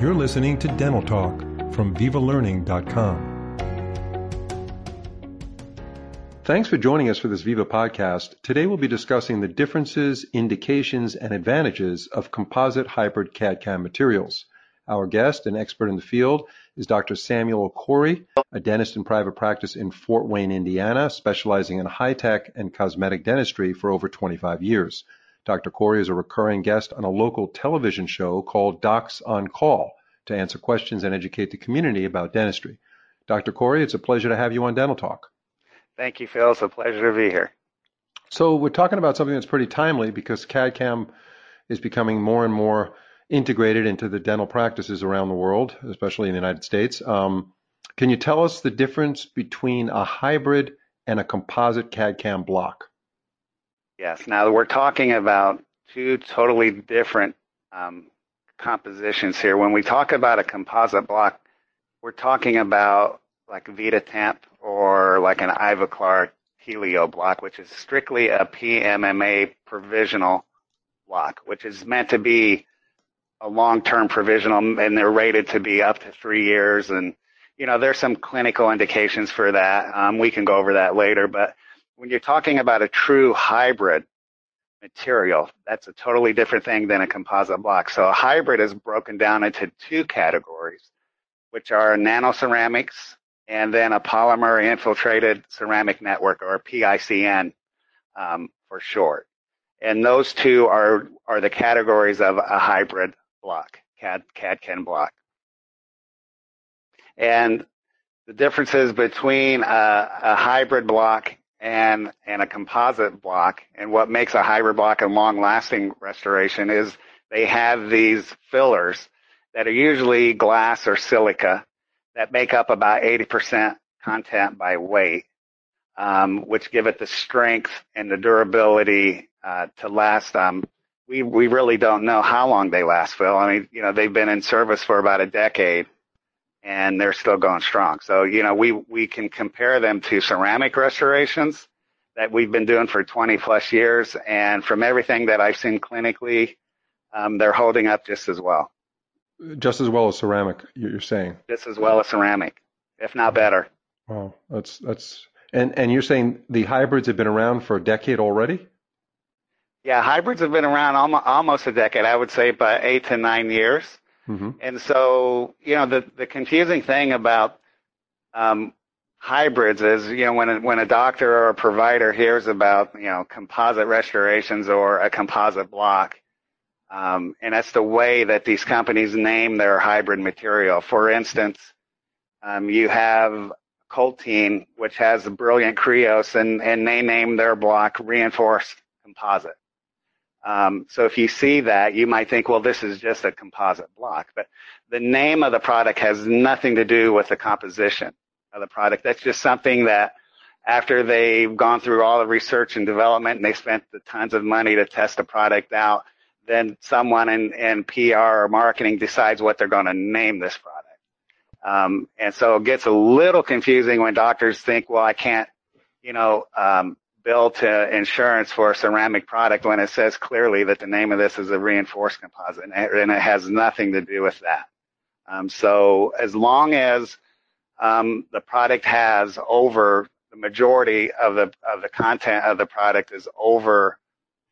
You're listening to Dental Talk from VivaLearning.com. Thanks for joining us for this Viva podcast. Today we'll be discussing the differences, indications, and advantages of composite hybrid CAD-CAM materials. Our guest and expert in the field is Dr. Samuel Corey, a dentist in private practice in Fort Wayne, Indiana, specializing in high-tech and cosmetic dentistry for over 25 years. Dr. Corey is a recurring guest on a local television show called Docs on Call to answer questions and educate the community about dentistry. Dr. Corey, it's a pleasure to have you on Dental Talk. Thank you, Phil. It's a pleasure to be here. So, we're talking about something that's pretty timely because CAD CAM is becoming more and more integrated into the dental practices around the world, especially in the United States. Um, can you tell us the difference between a hybrid and a composite CAD CAM block? Yes. Now we're talking about two totally different um, compositions here. When we talk about a composite block, we're talking about like VitaTemp or like an Ivoclar Telio block, which is strictly a PMMA provisional block, which is meant to be a long-term provisional, and they're rated to be up to three years. And you know, there's some clinical indications for that. Um, we can go over that later, but when you're talking about a true hybrid material, that's a totally different thing than a composite block. So a hybrid is broken down into two categories, which are nanoceramics and then a polymer infiltrated ceramic network or PICN um, for short. And those two are, are the categories of a hybrid block, CAD, CAD-CAM block. And the differences between a, a hybrid block and and a composite block. And what makes a hybrid block a long lasting restoration is they have these fillers that are usually glass or silica that make up about 80% content by weight, um, which give it the strength and the durability uh, to last. Um, we we really don't know how long they last, Phil. I mean, you know, they've been in service for about a decade, and they're still going strong. So, you know, we, we can compare them to ceramic restorations that we've been doing for 20 plus years. And from everything that I've seen clinically, um, they're holding up just as well. Just as well as ceramic, you're saying? Just as well as ceramic, if not better. Wow, that's, that's, and, and you're saying the hybrids have been around for a decade already? Yeah, hybrids have been around almost, almost a decade. I would say about eight to nine years. Mm-hmm. And so, you know, the, the confusing thing about um, hybrids is, you know, when a, when a doctor or a provider hears about, you know, composite restorations or a composite block, um, and that's the way that these companies name their hybrid material. For instance, um, you have Coltene, which has brilliant Crios, and, and they name their block reinforced composite. Um, so if you see that, you might think, well, this is just a composite block. But the name of the product has nothing to do with the composition of the product. That's just something that after they've gone through all the research and development and they spent the tons of money to test the product out, then someone in, in PR or marketing decides what they're going to name this product. Um, and so it gets a little confusing when doctors think, well, I can't, you know, um, bill to insurance for a ceramic product when it says clearly that the name of this is a reinforced composite and it has nothing to do with that. Um, so as long as um, the product has over the majority of the of the content of the product is over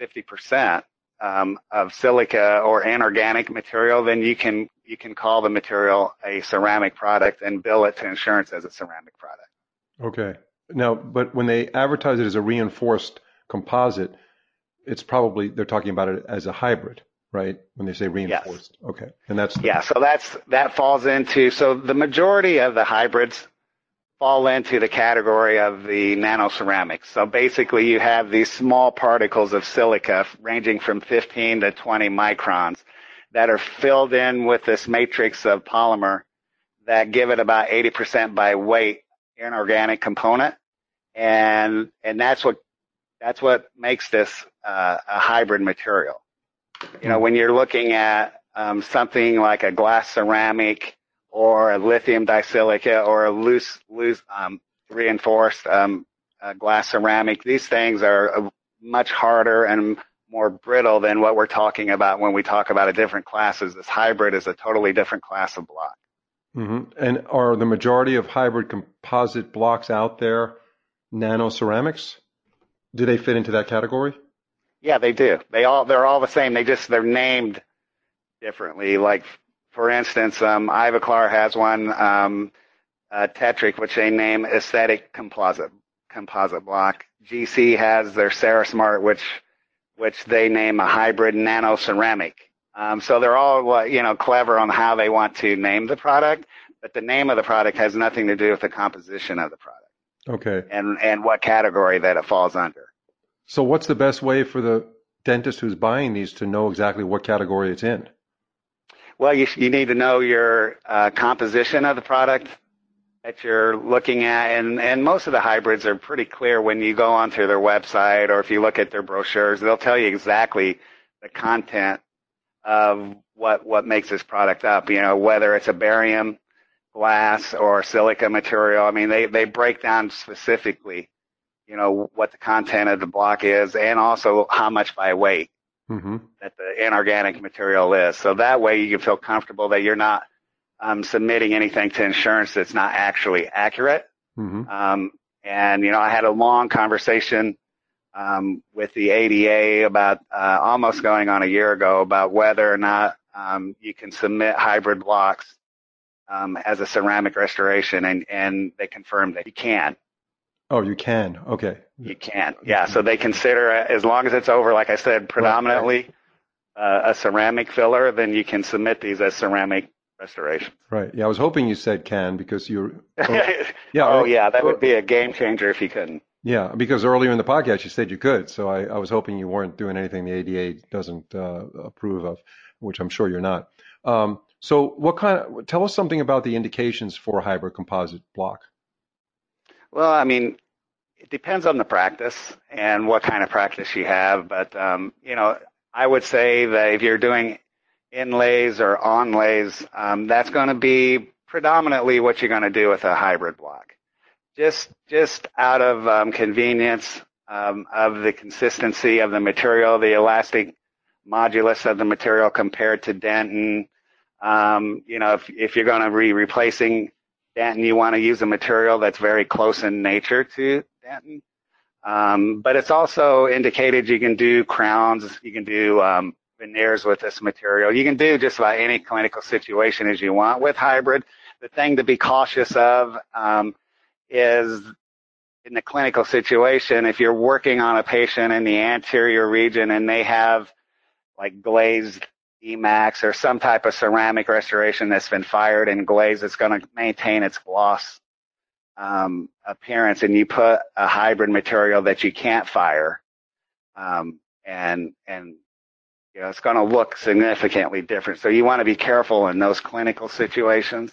50% um, of silica or inorganic material, then you can you can call the material a ceramic product and bill it to insurance as a ceramic product. Okay. Now, but when they advertise it as a reinforced composite, it's probably they're talking about it as a hybrid, right? When they say reinforced. Yes. Okay. And that's the- Yeah, so that's that falls into so the majority of the hybrids fall into the category of the nanoceramics. So basically you have these small particles of silica ranging from 15 to 20 microns that are filled in with this matrix of polymer that give it about 80% by weight inorganic component, and and that's what that's what makes this uh, a hybrid material. You know, when you're looking at um, something like a glass ceramic or a lithium disilicate or a loose loose um, reinforced um, uh, glass ceramic, these things are uh, much harder and more brittle than what we're talking about when we talk about a different classes. This hybrid is a totally different class of block. Mm-hmm. And are the majority of hybrid composite blocks out there nano ceramics? Do they fit into that category? Yeah, they do. They all they're all the same. They just they're named differently. Like for instance, um, Ivoclar has one um, uh, Tetric, which they name aesthetic composite composite block. GC has their Cerasmart, which which they name a hybrid nano ceramic. Um, so they're all you know clever on how they want to name the product, but the name of the product has nothing to do with the composition of the product. Okay. And and what category that it falls under. So what's the best way for the dentist who's buying these to know exactly what category it's in? Well, you you need to know your uh, composition of the product, that you're looking at, and, and most of the hybrids are pretty clear when you go onto their website or if you look at their brochures, they'll tell you exactly the content of what what makes this product up. You know, whether it's a barium glass or silica material. I mean, they they break down specifically, you know, what the content of the block is, and also how much by weight mm-hmm. that the inorganic material is. So that way you can feel comfortable that you're not um, submitting anything to insurance that's not actually accurate. Mm-hmm. Um, and you know, I had a long conversation um, with the ADA about uh, almost going on a year ago about whether or not um, you can submit hybrid blocks um, as a ceramic restoration, and and they confirmed that you can. Oh, you can. Okay. You can. Yeah. So they consider as long as it's over, like I said, predominantly uh, a ceramic filler, then you can submit these as ceramic restoration. Right. Yeah, I was hoping you said can because you're. Oh, yeah. Oh, yeah. That would be a game changer if you couldn't. Yeah, because earlier in the podcast you said you could, so I, I was hoping you weren't doing anything the ADA doesn't uh, approve of, which I'm sure you're not. Um, so, what kind of? Tell us something about the indications for hybrid composite block. Well, I mean, it depends on the practice and what kind of practice you have, but um, you know, I would say that if you're doing inlays or onlays, um, that's going to be predominantly what you're going to do with a hybrid block. Just just out of um, convenience um, of the consistency of the material, the elastic modulus of the material compared to dentin. Um, you know, if if you're going to be replacing dentin, you want to use a material that's very close in nature to dentin. Um, but it's also indicated you can do crowns, you can do um, veneers with this material. You can do just about any clinical situation as you want with hybrid. The thing to be cautious of um, is in the clinical situation, if you're working on a patient in the anterior region and they have like glazed Emax or some type of ceramic restoration that's been fired and glazed, it's going to maintain its gloss um, appearance, and you put a hybrid material that you can't fire, um, and and you know, it's going to look significantly different. So you want to be careful in those clinical situations.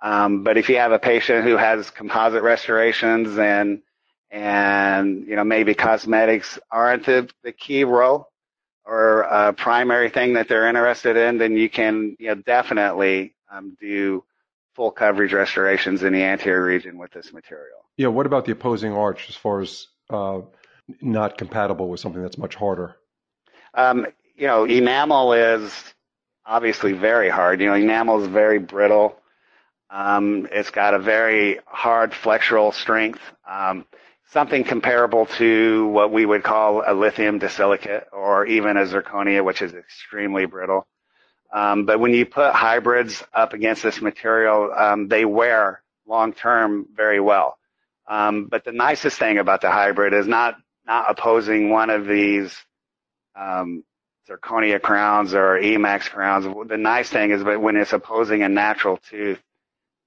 Um, but if you have a patient who has composite restorations and and you know maybe cosmetics aren't the, the key role or a primary thing that they're interested in, then you can you know definitely um, do full coverage restorations in the anterior region with this material. Yeah. What about the opposing arch as far as uh, not compatible with something that's much harder? Um, you know, enamel is obviously very hard. You know, enamel is very brittle. Um, it's got a very hard flexural strength, um, something comparable to what we would call a lithium disilicate or even a zirconia, which is extremely brittle. Um, but when you put hybrids up against this material, um, they wear long term very well. Um, but the nicest thing about the hybrid is not not opposing one of these um, zirconia crowns or Emax crowns. The nice thing is that when it's opposing a natural tooth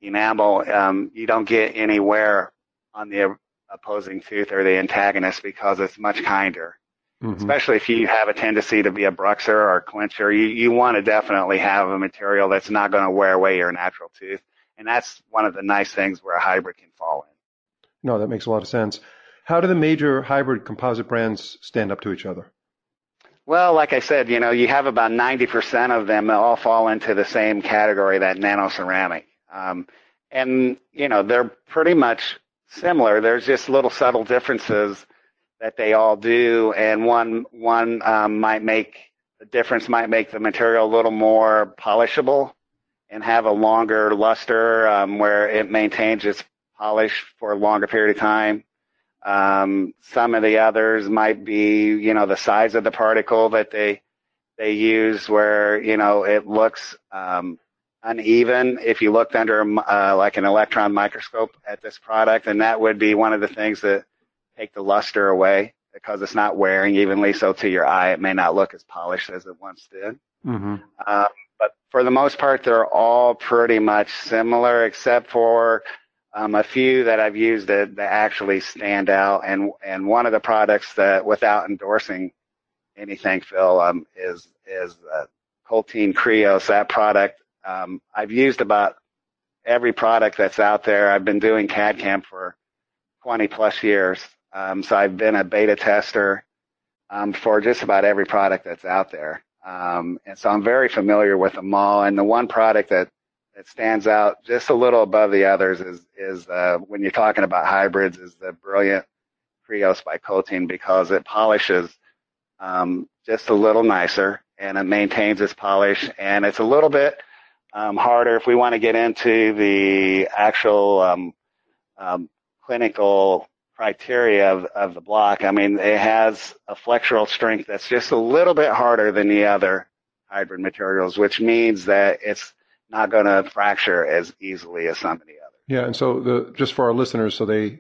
enamel, um, you don't get any wear on the opposing tooth or the antagonist because it's much kinder. Mm-hmm. Especially if you have a tendency to be a bruxer or a clencher, you, you want to definitely have a material that's not going to wear away your natural tooth. And that's one of the nice things where a hybrid can fall in. No, that makes a lot of sense. How do the major hybrid composite brands stand up to each other? Well, like I said, you know, you have about 90% of them all fall into the same category, that nano ceramic. Um, and, you know, they're pretty much similar. There's just little subtle differences that they all do, and one one um, might make the difference might make the material a little more polishable and have a longer luster um, where it maintains its polish for a longer period of time. Um, some of the others might be, you know, the size of the particle that they they use, where you know it looks um, uneven if you looked under uh, like an electron microscope at this product, and that would be one of the things that take the luster away because it's not wearing evenly. So to your eye, it may not look as polished as it once did. Mm-hmm. Um, but for the most part, they're all pretty much similar, except for um, a few that I've used that, that actually stand out. And and one of the products that, without endorsing anything, Phil, um, is is uh, Coltene Crios. That product um, I've used about every product that's out there. I've been doing CAD CAM for 20 plus years. Um, so I've been a beta tester um, for just about every product that's out there. Um, and so I'm very familiar with them all. And the one product that, that stands out just a little above the others is, is uh, when you're talking about hybrids is the Brilliant Crios by Coltene because it polishes um, just a little nicer and it maintains its polish and it's a little bit um, harder if we want to get into the actual um, um, clinical criteria of, of the block. I mean, it has a flexural strength that's just a little bit harder than the other hybrid materials, which means that it's not going to fracture as easily as some of the others. Yeah, and so the just for our listeners, so they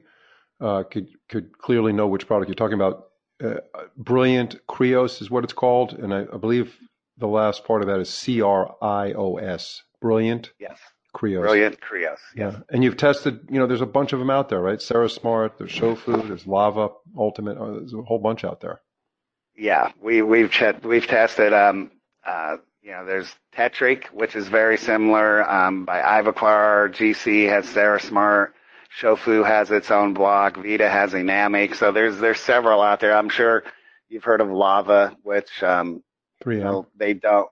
uh, could could clearly know which product you're talking about. Uh, Brilliant Crios is what it's called, and I, I believe the last part of that is C R I O S. Brilliant. Yes. Crios. Brilliant Crios. Yes. Yeah. And you've tested, you know, there's a bunch of them out there, right? Cerasmart, there's Shofu, there's Lava Ultimate, oh, there's a whole bunch out there. Yeah, we we've ch- we've tested. Um, uh, you know, there's Tetric, which is very similar. Um, by Ivoclar, GC has Cerasmart. Shofu has its own block. Vita has Enamic. So there's there's several out there. I'm sure you've heard of Lava, which um, 3M. You know, they don't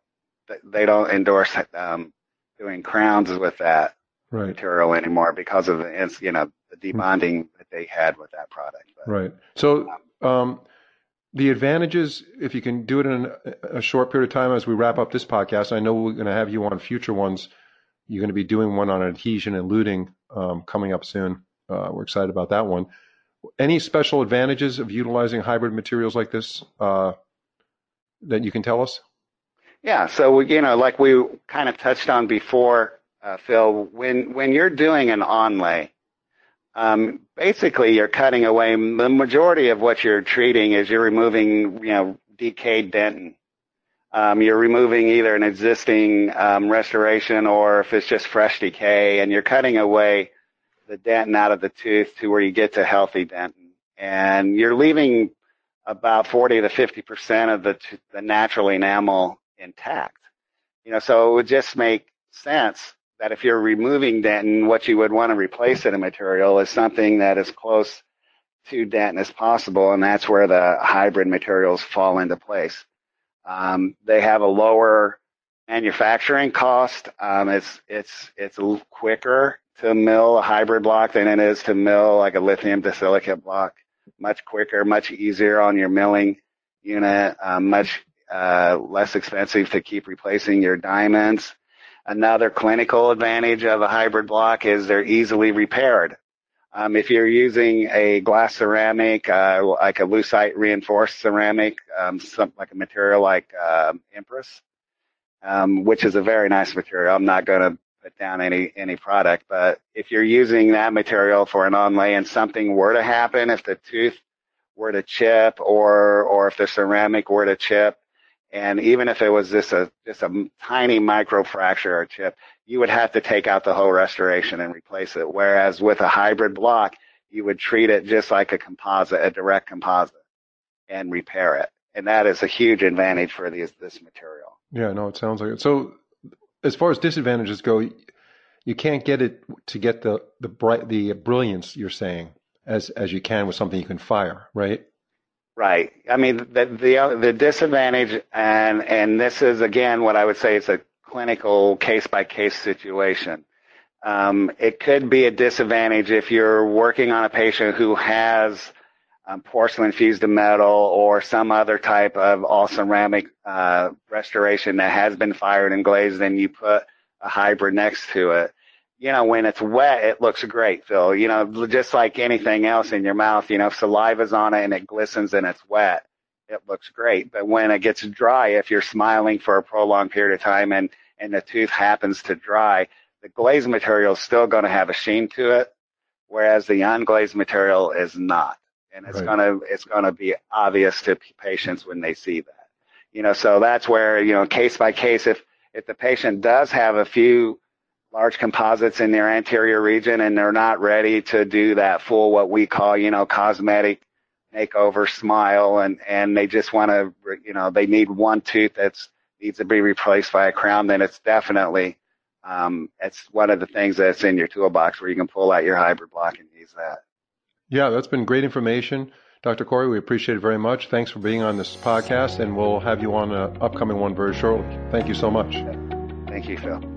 they don't endorse um, doing crowns with that right. material anymore because of the you know the debonding mm-hmm. that they had with that product. But, right. So um, the advantages, if you can do it in a short period of time as we wrap up this podcast, I know we're going to have you on future ones. You're going to be doing one on adhesion and luting um, coming up soon. Uh, we're excited about that one. Any special advantages of utilizing hybrid materials like this uh, that you can tell us? Yeah, so you know, like we kind of touched on before, uh, Phil, when when you're doing an onlay, um, basically you're cutting away the majority of what you're treating is you're removing, you know, decayed dentin. Um, you're removing either an existing um, restoration or if it's just fresh decay, and you're cutting away the dentin out of the tooth to where you get to healthy dentin, and you're leaving about 40 to 50 percent of the the natural enamel intact. You know, so it would just make sense that if you're removing dentin, what you would want to replace it in material is something that is close to dentin as possible, and that's where the hybrid materials fall into place. Um, they have a lower manufacturing cost. Um, it's it's it's quicker to mill a hybrid block than it is to mill like a lithium disilicate block. Much quicker, much easier on your milling unit, um, much uh, less expensive to keep replacing your diamonds. Another clinical advantage of a hybrid block is they're easily repaired. Um, if you're using a glass ceramic, uh, like a leucite reinforced ceramic, um, some, like a material like uh, Empress, um, which is a very nice material. I'm not going to put down any any product, but if you're using that material for an onlay and something were to happen, if the tooth were to chip or or if the ceramic were to chip, and even if it was just a just a tiny micro fracture or chip, you would have to take out the whole restoration and replace it. Whereas with a hybrid block, you would treat it just like a composite, a direct composite, and repair it. And that is a huge advantage for these, this material. Yeah, no, it sounds like it. So, as far as disadvantages go, you can't get it to get the the bright the brilliance you're saying as as you can with something you can fire, right? Right. I mean, the the the disadvantage, and and this is again what I would say is a clinical case by case situation. Um, it could be a disadvantage if you're working on a patient who has um, porcelain fused to metal or some other type of all ceramic uh, restoration that has been fired and glazed, and you put a hybrid next to it. You know, when it's wet, it looks great, Phil. You know, just like anything else in your mouth, you know, if saliva's on it and it glistens and it's wet, it looks great. But when it gets dry, if you're smiling for a prolonged period of time and, and the tooth happens to dry, the glazed material is still going to have a sheen to it, whereas the unglazed material is not. And it's right. gonna it's gonna be obvious to patients when they see that. You know, so that's where you know case by case, if if the patient does have a few large composites in their anterior region and they're not ready to do that full what we call you know cosmetic makeover smile and and they just want to you know they need one tooth that's needs to be replaced by a crown then it's definitely um, it's one of the things that's in your toolbox where you can pull out your hybrid block and use that. Yeah, that's been great information. Dr. Corey, we appreciate it very much. Thanks for being on this podcast, and we'll have you on an upcoming one very shortly. Thank you so much. Thank you, Phil.